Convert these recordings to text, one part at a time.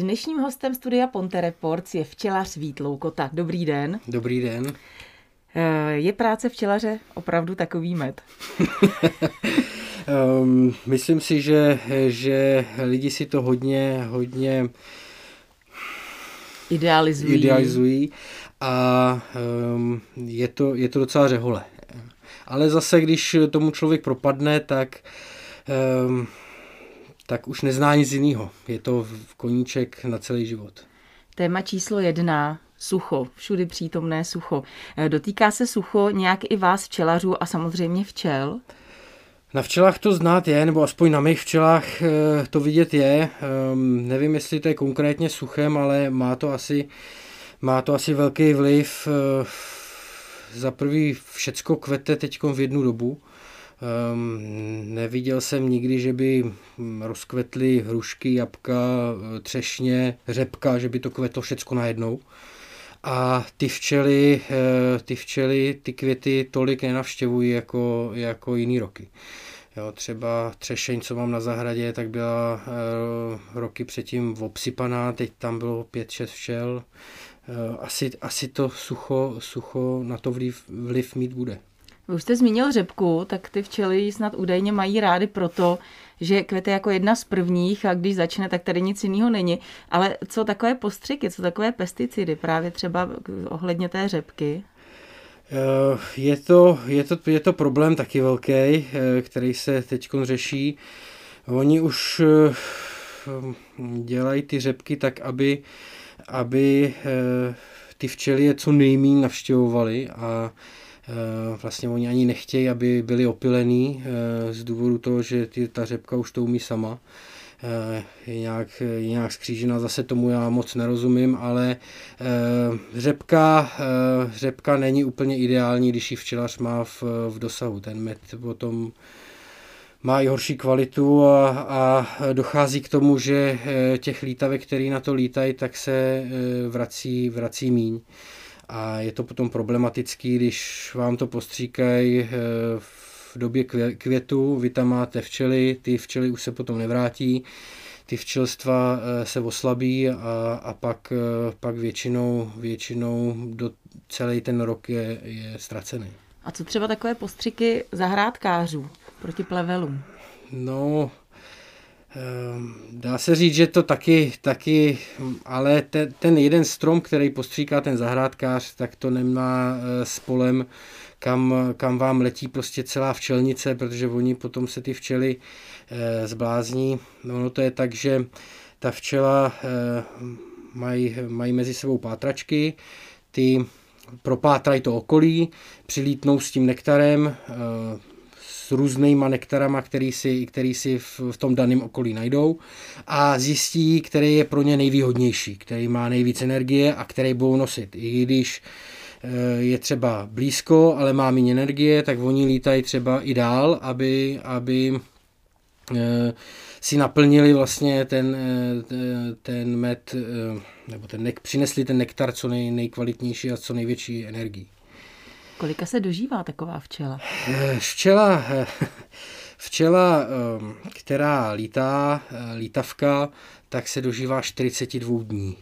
Dnešním hostem studia Ponte Reports je včelař Vít Loukota. Dobrý den. Dobrý den. Eh, je práce včelaře opravdu takový med? um, myslím si, že, že lidi si to hodně, hodně idealizují. idealizují a um, je, to, je to docela řehole. Ale zase, když tomu člověk propadne, tak um, tak už nezná nic jiného. Je to koníček na celý život. Téma číslo jedna, sucho, všudy přítomné sucho. Eh, dotýká se sucho nějak i vás včelařů a samozřejmě včel? Na včelách to znát je, nebo aspoň na mých včelách eh, to vidět je. Ehm, nevím, jestli to je konkrétně suchem, ale má to asi, má to asi velký vliv. Eh, za prvý všecko kvete teď v jednu dobu. Um, neviděl jsem nikdy, že by rozkvetly hrušky, jabka, třešně, řepka, že by to kvetlo všecko najednou. A ty včely, eh, ty včely ty květy tolik nenavštěvují jako, jako jiný roky. Jo, třeba třešeň, co mám na zahradě, tak byla e, roky předtím obsypaná, teď tam bylo pět, šest včel. Asi, asi to sucho, sucho na to vliv, vliv mít bude. Vy už jste zmínil řepku, tak ty včely snad údajně mají rády proto, že kvete jako jedna z prvních a když začne, tak tady nic jiného není. Ale co takové postřiky, co takové pesticidy, právě třeba ohledně té řepky? Eh, je to, je, to, je to problém taky velký, eh, který se teď řeší. Oni už eh, dělají ty řepky tak, aby, aby ty včely je co nejméně navštěvovali a vlastně oni ani nechtějí, aby byli opilený eh, z důvodu toho, že ty, ta řepka už to umí sama. Eh, je nějak, je nějak skřížená, zase tomu já moc nerozumím, ale řepka, řepka není úplně ideální, když ji včelař má v, v dosahu. Ten med potom má i horší kvalitu a, a dochází k tomu, že těch lítavek, který na to lítají, tak se vrací, vrací míň a je to potom problematický, když vám to postříkají eh, v době květu, vy tam máte včely, ty včely už se potom nevrátí, ty včelstva eh, se oslabí a, a pak, eh, pak většinou, většinou do celý ten rok je, je ztracený. A co třeba takové postřiky zahrádkářů proti plevelům? No, dá se říct, že to taky, taky ale ten, ten jeden strom, který postříká ten zahrádkář, tak to nemá eh, s polem, kam, kam vám letí prostě celá včelnice, protože oni potom se ty včely eh, zblázní. No, no to je tak, že ta včela eh, mají, mají mezi sebou pátračky, ty propátrají to okolí, přilítnou s tím nektarem, různýma nektarama, který si, který si v, v tom daném okolí najdou a zjistí, který je pro ně nejvýhodnější, který má nejvíc energie a který budou nosit. I když eh, je třeba blízko, ale má méně energie, tak oni lítají třeba i dál, aby, aby eh, si naplnili vlastně ten, eh, ten med, nebo ten nek, přinesli ten nektar co nej, nejkvalitnější a co největší energii. Kolika se dožívá taková včela? Eh, včela, eh, včela, ehm, která lítá, eh, lítavka, tak se dožívá 42 dní.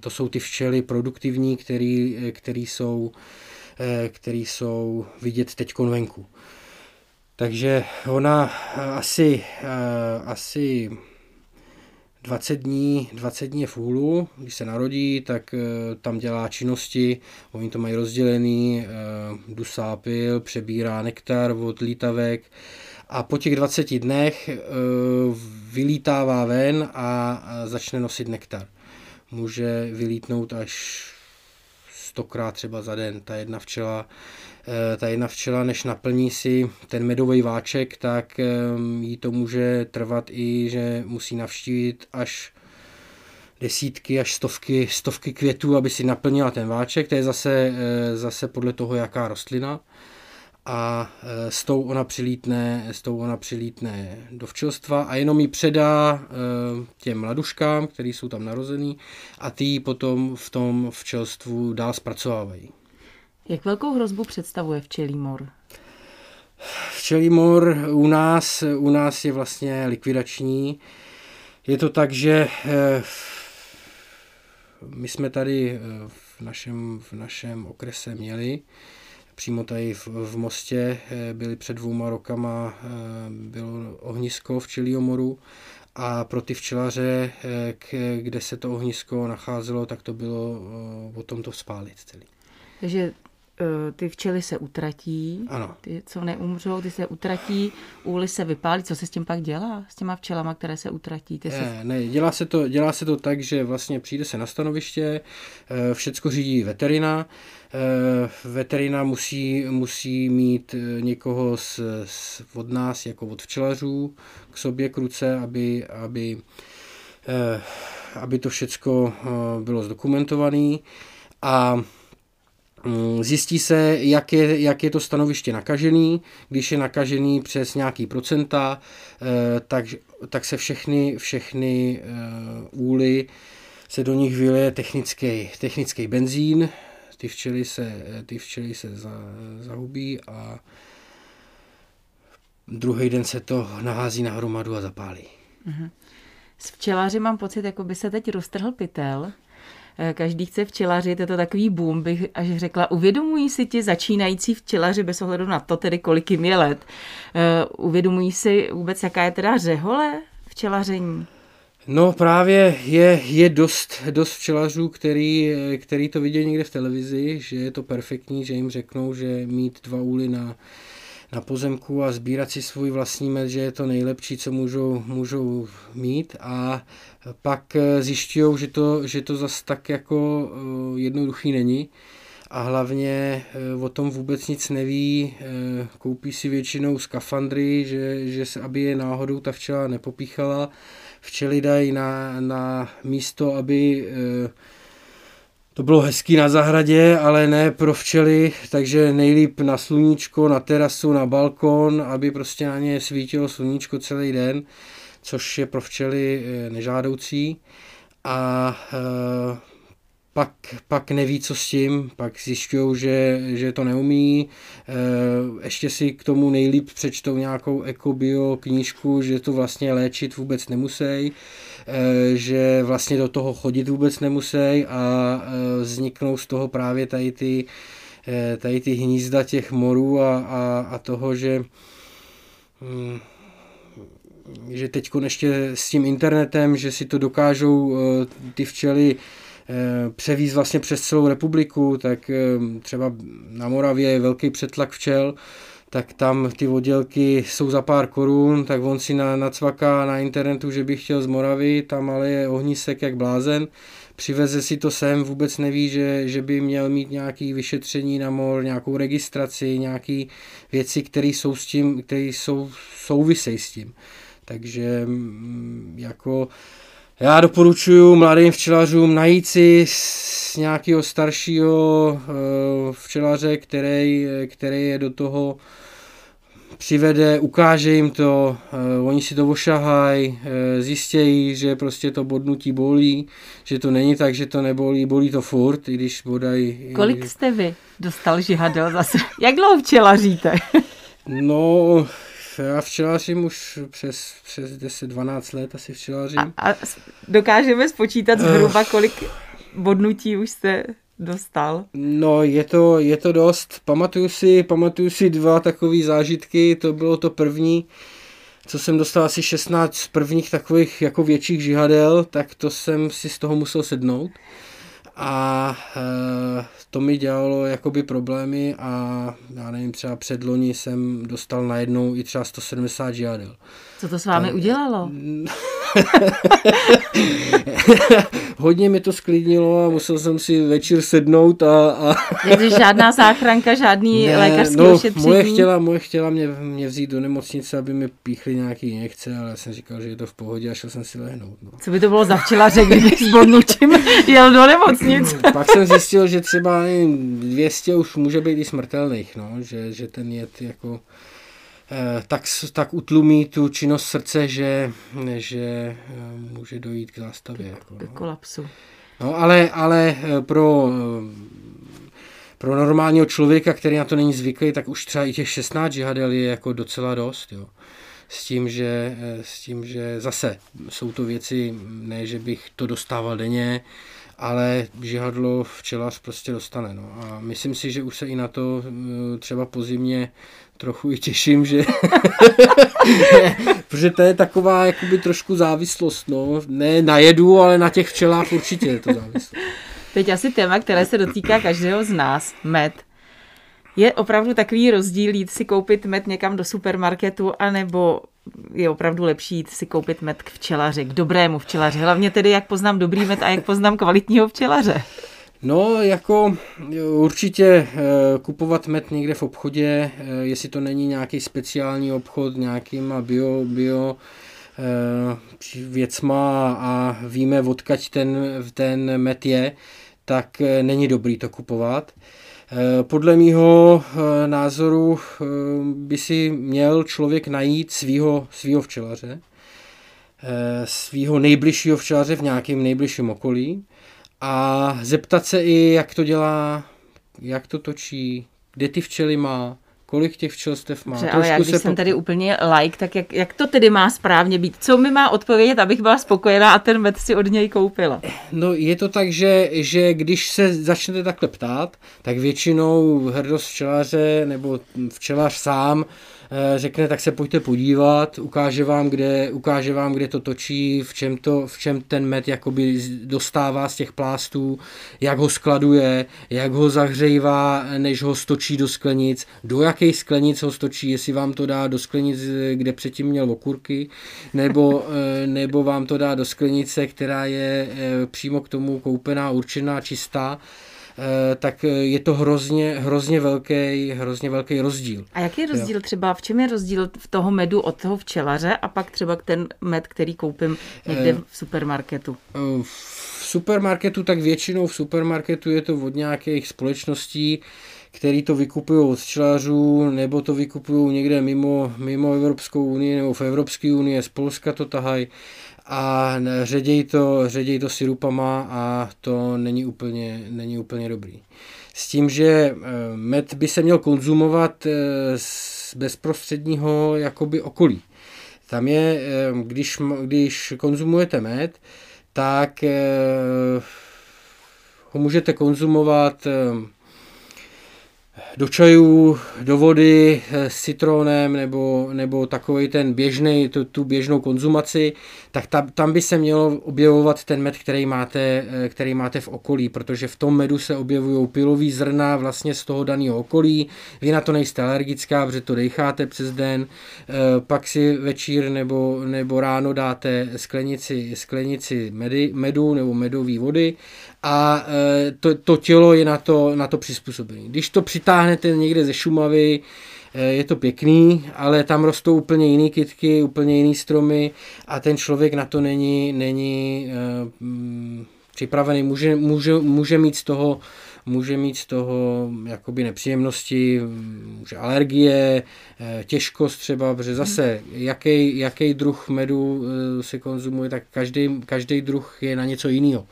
To jsou ty včely produktivní, který, který jsou, který jsou vidět teď venku. Takže ona asi, asi 20 dní, 20 dní je v hůlu, když se narodí, tak uh, tam dělá činnosti, oni to mají rozdělený, uh, dusápil, přebírá nektar od lítavek a po těch 20 dnech uh, vylítává ven a, a začne nosit nektar. Může vylítnout až stokrát třeba za den ta jedna včela. Eh, ta jedna včela, než naplní si ten medový váček, tak jí to může trvat i, že musí navštívit až desítky až stovky, stovky květů, aby si naplnila ten váček. To je zase, eh, zase podle toho, jaká rostlina. A eh, s tou ona přilítne, s tou ona přilítne do včelstva a jenom ji předá těm mladuškám, který jsou tam narozený a ty potom v tom včelstvu dál zpracovávají. Jak velkou hrozbu představuje včelí mor? Včelí mor u nás, u nás je vlastně likvidační. je to tak, že my jsme tady v našem, v našem okrese měli přímo tady v, v Mostě byli před dvouma rokama, bylo ohnisko včelího moru a pro ty včelaře, kde se to ohnisko nacházelo, tak to bylo o tom to spálit celý. Takže Eh, ty včely se utratí, ano. ty, co neumřou, ty se utratí, úly se vypálí. Co se s tím pak dělá, s těma včelama, které se utratí? Ty ne, se... ne, dělá se, to, dělá se to tak, že vlastně přijde se na stanoviště, eh, všecko řídí veterina, eh, veterina musí, musí mít někoho z, z, od nás, jako od včelařů, k sobě k ruce, aby, aby, aby to všecko bylo zdokumentované. A zjistí se, jak je, jak je to stanoviště nakažený. Když je nakažený přes nějaký procenta, eh, tak, tak se všechny, všechny eh, úly se do nich vylije technický, technický benzín, ty včely se, ty včely se za, zahubí a druhý den se to nahází na hromadu a zapálí. Mm-hmm. S včelaři mám pocit, jako by se teď roztrhl pytel, každý chce včelařit, je to takový boom, bych až řekla. Uvědomují si ti začínající včelaři bez ohledu na to, tedy kolik jim je let, eh, uvědomují si vůbec, jaká je teda řehole včelaření? No právě je, je dost, dost včelařů, který, který to vidějí někde v televizi, že je to perfektní, že jim řeknou, že mít dva úly na, na pozemku a sbírat si svůj vlastní med, že je to nejlepší, co můžou, můžou mít. A pak eh, zjišťují, že to, že to zas tak jako eh, jednoduchý není. A hlavně eh, o tom vůbec nic neví, koupí si většinou skafandry, že, že se, aby je náhodou ta včela nepopíchala, včely dají na, na místo, aby to bylo hezký na zahradě, ale ne pro včely, takže nejlíp na sluníčko, na terasu, na balkon, aby prostě na ně svítilo sluníčko celý den, což je pro včely eh, nežádoucí. A e, pak, pak neví, co s tím, pak zjišťují, že, že to neumí, e, ještě si k tomu nejlíp přečtou nějakou ekobio knížku, že to vlastně léčit vůbec nemusí Eh, že vlastně do toho chodit vůbec nemusí a eh, vzniknou z toho právě tady ty, eh, tady ty hnízda těch morů a, a, a toho, že hm, že teď ještě s tím internetem, že si to dokážou ty včely převíz vlastně přes celou republiku, tak třeba na Moravě je velký přetlak včel, tak tam ty oddělky jsou za pár korun, tak on si na, nacvaká na internetu, že by chtěl z Moravy, tam ale je ohnisek jak blázen, přiveze si to sem, vůbec neví, že, že by měl mít nějaký vyšetření na mor, nějakou registraci, nějaké věci, které jsou s tím, které jsou, souvisejí s tím. Takže mm, jako já doporučuji mladým včelařům najít si nějakého staršího eh, včelaře, který, který je do toho přivede, ukáže jim to, uh, oni si to ošahají, uh, zjistějí, že prostě to bodnutí bolí, že to není tak, že to nebolí, bolí to furt, i když bodaj... Kolik jste vy dostal žihadel zase? Jak dlouho včelaříte? no, já včelařím už přes, přes 10-12 let asi včelařím. A, a dokážeme spočítat zhruba, kolik bodnutí už jste dostal? No, je to, je to dost. Pamatuju si, pamatuju si dva takové zážitky. To bylo to první, co jsem dostal asi 16 prvních takových jako větších žihadel, tak to jsem si z toho musel sednout. A e, to mi dělalo jakoby problémy a já nevím, třeba předloni jsem dostal najednou i třeba 170 žihadel. Co to s vámi tak, udělalo? Hodně mi to sklidnilo a musel jsem si večer sednout a... a... Žádná záchranka, žádný ne, lékařský no, ošetření? Moje chtěla, moje chtěla mě, mě vzít do nemocnice, aby mi píchli nějaký injekce, ale já jsem říkal, že je to v pohodě a šel jsem si lehnout. No. Co by to bylo za včelaře, kdyby s bodnutím jel do nemocnice? Pak jsem zjistil, že třeba nevím, 200 už může být i smrtelných, no, že, že ten jed jako tak, tak utlumí tu činnost srdce, že, že eh, může dojít k zástavě. Jako, no. K kolapsu. No, ale, ale eh, pro, pro normálního člověka, který na to není zvyklý, tak už třeba i těch 16 žihadel je jako docela dost. Jo. s tím, že, s tím, že zase jsou to věci, ne, že bych to dostával denně, ale žihadlo včelař prostě dostane. No. A myslím si, že už se i na to eh, třeba po zimě trochu i těším, že protože to je taková jakoby trošku závislost, no. Ne na jedu, ale na těch včelách určitě je to závislost. Teď asi téma, které se dotýká každého z nás, med. Je opravdu takový rozdíl jít si koupit med někam do supermarketu, anebo je opravdu lepší jít si koupit med k včelaři, k dobrému včelaři. Hlavně tedy, jak poznám dobrý med a jak poznám kvalitního včelaře. No, jako určitě eh, kupovat med někde v obchodě, eh, jestli to není nějaký speciální obchod, nějakým bio, bio eh, věcma a víme, odkaď ten, ten med je, tak není dobrý to kupovat. Podle mýho názoru by si měl člověk najít svýho, svýho včelaře, svýho nejbližšího včelaře v nějakém nejbližším okolí a zeptat se i, jak to dělá, jak to točí, kde ty včely má, kolik těch včelstev má. Dobře, ale já, když se jsem tady úplně like, tak jak, jak to tedy má správně být? Co mi má odpovědět, abych byla spokojená a ten med si od něj koupila? No je to tak, že, že když se začnete takhle ptát, tak většinou hrdost včelaře nebo včelař sám řekne, tak se pojďte podívat, ukáže vám, kde, ukáže vám, kde to točí, v čem, to, v čem ten med jakoby dostává z těch plástů, jak ho skladuje, jak ho zahřejvá, než ho stočí do sklenic, do jaké sklenic ho stočí, jestli vám to dá do sklenic, kde předtím měl okurky, nebo, eh, nebo vám to dá do sklenice, která je eh, přímo k tomu koupená, určená, čistá, Eh, tak eh, je to hrozně, hrozně, velký, hrozně velký rozdíl. A jaký je rozdíl jo. třeba, v čem je rozdíl v toho medu od toho včelaře a pak třeba ten med, který koupím někde eh, v supermarketu? V supermarketu, tak většinou v supermarketu je to od nějakých společností, který to vykupují od včelařů, nebo to vykupují někde mimo, mimo Evropskou unii, nebo v Evropské unii, z Polska to tahají a ředěj to, ředěj to sirupama a to není úplně, není úplně dobrý. S tím, že eh, med by se měl konzumovat eh, z bezprostředního jakoby okolí. Tam je, eh, když, když konzumujete med, tak ho můžete konzumovat do čajů, do vody s citronem nebo, nebo takový ten běžný, tu, tu běžnou konzumaci, tak ta, tam by se mělo objevovat ten med, který máte, který máte v okolí, protože v tom medu se objevují pilový zrna vlastně z toho daného okolí. Vy na to nejste alergická, protože to decháte přes den, eh, pak si večír nebo, nebo ráno dáte sklenici, sklenici medy, medu nebo medové vody a e, to, to tělo je na to, na to přizpůsobené. Když to přitáhnete někde ze Šumavy, e, je to pěkný, ale tam rostou úplně jiné kytky, úplně jiné stromy a ten člověk na to není, není uh, připravený. Může, může, může mít z toho může mít z toho jakoby nepříjemnosti, může alergie, těžkost třeba, protože zase jaký, jaký druh medu se konzumuje, tak každý, každý druh je na něco jiného.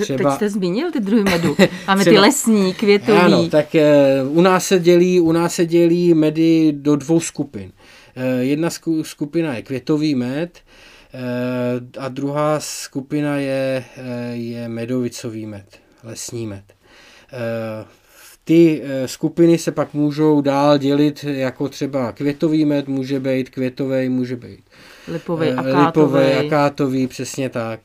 Třeba... Teď jste zmínil ty druhy medu. Máme třeba... ty lesní, květový. Ano, tak uh, u nás se dělí, u nás se dělí medy do dvou skupin. Uh, jedna skupina je květový med uh, a druhá skupina je, uh, je medovicový med, lesní med. Uh, ty skupiny se pak můžou dál dělit jako třeba květový med, může být květový, může být lipový, akátový. lipový, akátový, přesně tak.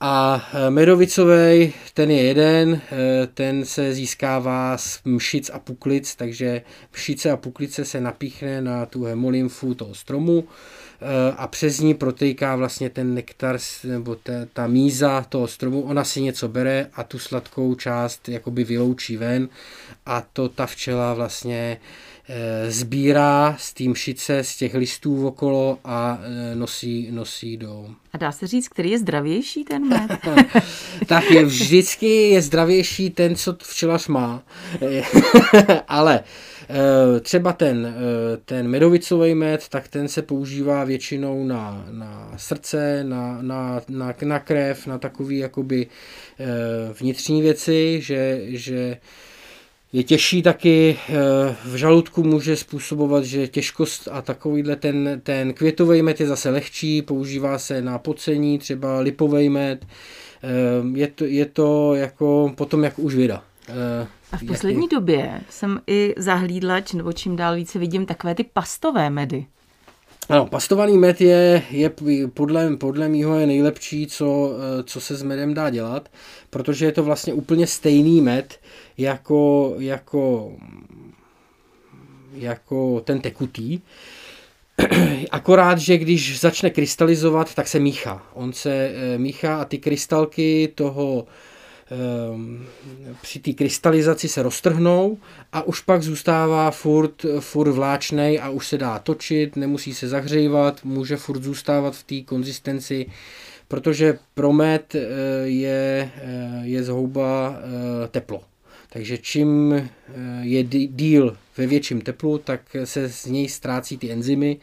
A e, medovicový, ten je jeden, e, ten se získává z mšic a puklic, takže mšice a puklice se napíchne na tu hemolymfu toho stromu a přes ní protejká vlastně ten nektar nebo ta, ta míza toho stromu, ona si něco bere a tu sladkou část jakoby vyloučí ven a to ta včela vlastně Eh, sbírá z té mšice, z těch listů okolo a eh, nosí, nosí do... A dá se říct, který je zdravější ten med? tak je vždycky je zdravější ten, co včelař má. Ale eh, třeba ten, ten medovicový med, tak ten se používá většinou na, na srdce, na, na, na, na krev, na takové jakoby vnitřní věci, že, že je těžší taky, v žaludku může způsobovat, že těžkost a takovýhle ten, ten květový med je zase lehčí, používá se na pocení, třeba lipový med, je to, je to jako potom jako už věda. A v poslední době jsem i zahlídla, nebo čím dál více vidím takové ty pastové medy. Ano, pastovaný med je, je podle, podle mýho je nejlepší, co, co se s medem dá dělat, protože je to vlastně úplně stejný med jako, jako, jako ten tekutý. Akorát, že když začne krystalizovat, tak se míchá. On se eh, míchá a ty krystalky toho při té krystalizaci se roztrhnou a už pak zůstává furt, furt vláčnej a už se dá točit, nemusí se zahřívat, může furt zůstávat v té konzistenci, protože pro med eh, je, eh, je zhouba eh, teplo. Takže čím eh, je díl ve větším teplu, tak se z něj ztrácí ty enzymy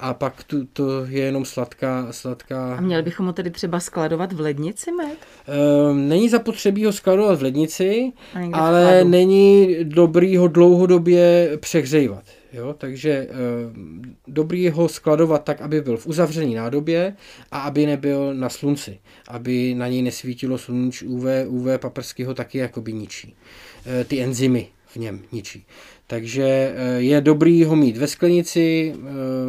a pak tu, to je jenom sladká, sladká... A měli bychom ho tedy třeba skladovat v lednici med? Ehm, není zapotřebí ho skladovat v lednici, ale není dobrý ho dlouhodobě přehřejvat. Jo, takže e, dobrý ho skladovat tak, aby byl v uzavřené nádobě a aby nebyl na slunci, aby na něj nesvítilo slunč UV, UV paprsky ho taky jakoby ničí. E, ty enzymy v něm ničí. Takže e, je dobrý ho mít ve sklenici,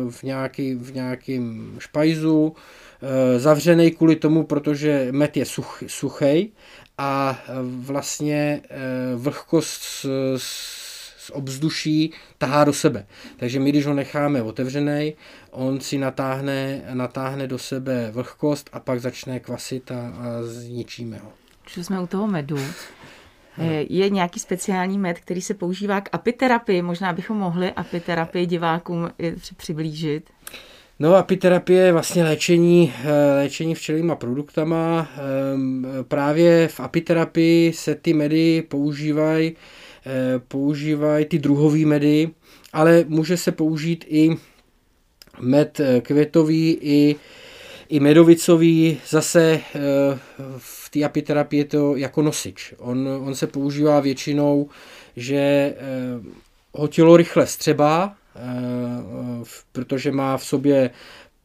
v, nějaký, v nějakým špajzu, zavřený kvůli tomu, protože met je such, suchý a vlastně vlhkost s, s obzduší tahá do sebe. Takže my, když ho necháme otevřený, on si natáhne, natáhne do sebe vlhkost a pak začne kvasit a, a zničíme ho. Když jsme u toho medu, je nějaký speciální med, který se používá k apiterapii. Možná bychom mohli apiterapii divákům přiblížit. No apiterapie je vlastně léčení, eh, léčení včelýma produktama. Ehm, právě v apiterapii se ty medy používají Eh, používají ty druhové medy, ale může se použít i med eh, květový, i, i medovicový, zase eh, v té apiterapii je to jako nosič. On, on se používá většinou, že ho tělo rychle střebá, protože má v sobě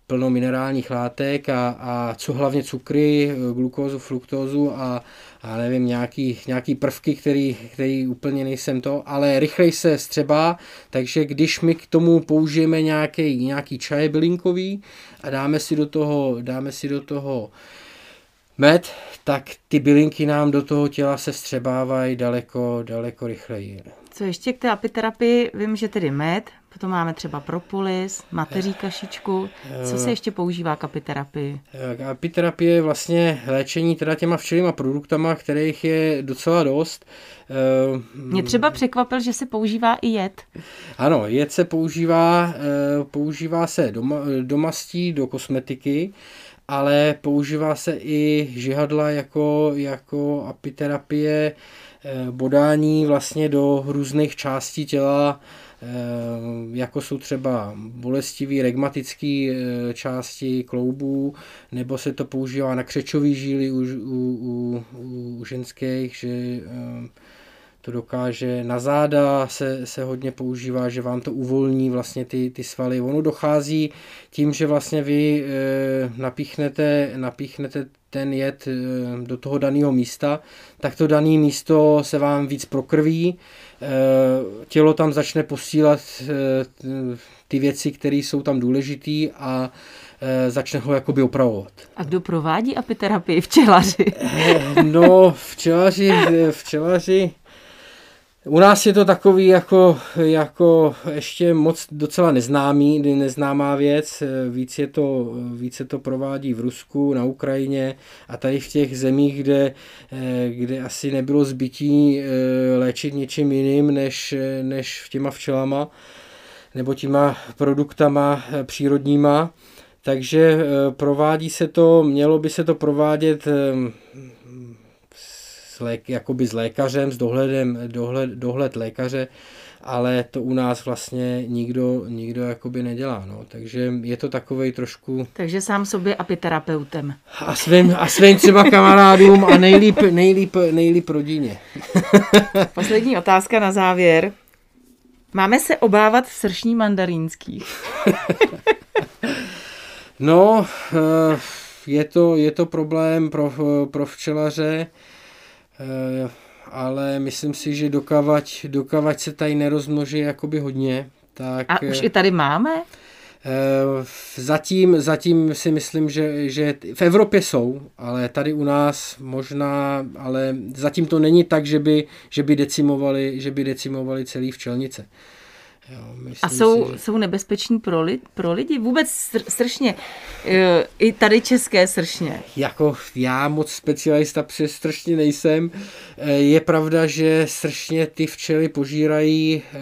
plno minerálních látek a, a co hlavně cukry, glukózu, fruktózu a, a nevím, nějaký, nějaký prvky, který, který úplně nejsem to, ale rychleji se střebá, takže když my k tomu použijeme nějaký, nějaký čaj bylinkový a dáme si do toho, dáme si do toho med, tak ty bylinky nám do toho těla se střebávají daleko, daleko rychleji. Co ještě k té apiterapii? Vím, že tedy med, potom máme třeba propolis, mateří kašičku. Co se ještě používá k apiterapii? Apiterapie je vlastně léčení teda těma včelýma produktama, kterých je docela dost. Mě třeba překvapil, že se používá i jed. Ano, jed se používá, používá se do, do mastí, do kosmetiky, ale používá se i žihadla jako, jako apiterapie, Eh, bodání vlastně do různých částí těla, eh, jako jsou třeba bolestivý, regmatický eh, části kloubů, nebo se to používá na křečový žíly u, u, u, u ženských, že to dokáže, na záda se, se hodně používá, že vám to uvolní vlastně ty, ty svaly. Ono dochází tím, že vlastně vy napíchnete, napíchnete ten jed do toho daného místa, tak to dané místo se vám víc prokrví, tělo tam začne posílat e, ty věci, které jsou tam důležité a e, začne ho jakoby opravovat. A kdo provádí apiterapii? Včelaři? no, včelaři, včelaři u nás je to takový jako, jako ještě moc docela neznámý, neznámá věc. Víc, je to, víc se to provádí v Rusku, na Ukrajině a tady v těch zemích, kde, kde asi nebylo zbytí eh, léčit něčím jiným než, než těma včelama nebo těma produktama eh, přírodníma. Takže eh, provádí se to, mělo by se to provádět s, lék, jakoby s lékařem, s dohledem, dohled, dohled lékaře ale to u nás vlastně nikdo, nikdo jakoby nedělá, no. takže je to takovej trošku... Takže sám sobě apiterapeutem. A svým, a svým třeba kamarádům a nejlíp, nejlíp, nejlíp rodině. Poslední otázka na závěr. Máme se obávat sršní mandarínských? no, eh, je to, je to problém pro, pro včelaře, ale myslím si, že dokavať, dokavať se tady nerozmnoží jakoby hodně. Tak, A už i tady máme? Eh, zatím, zatím si myslím, že, že v Evropě jsou, ale tady u nás možná, ale zatím to není tak, že by, že by decimovali, že by decimovali celý včelnice. Jo, a jsou, si, že... jsou nebezpeční pro, li, pro lidi? Vůbec sr, sršně. E, I tady české sršně. Jako já moc specialista přes sršně nejsem. E, je pravda, že sršně ty včely požírají, e,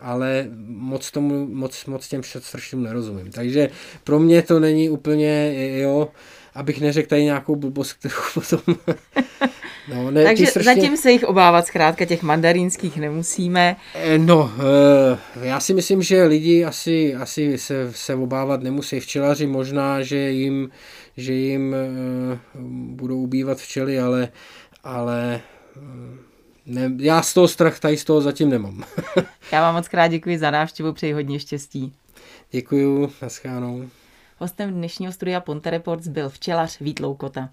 ale moc, tomu, moc, moc těm sršním nerozumím. Takže pro mě to není úplně, jo, abych neřekl tady nějakou blbost, kterou potom... no, ne, Takže strašně... zatím se jich obávat zkrátka těch mandarínských nemusíme. Eh, no, eh, já si myslím, že lidi asi, asi se, se obávat nemusí. Včelaři možná, že jim, že jim eh, budou ubývat včely, ale, ale ne, já z toho strach tady z toho zatím nemám. já vám moc krát děkuji za návštěvu, přeji hodně štěstí. Děkuju, naschánou. Hostem dnešního studia Ponte Reports byl včelař Vít Loukota.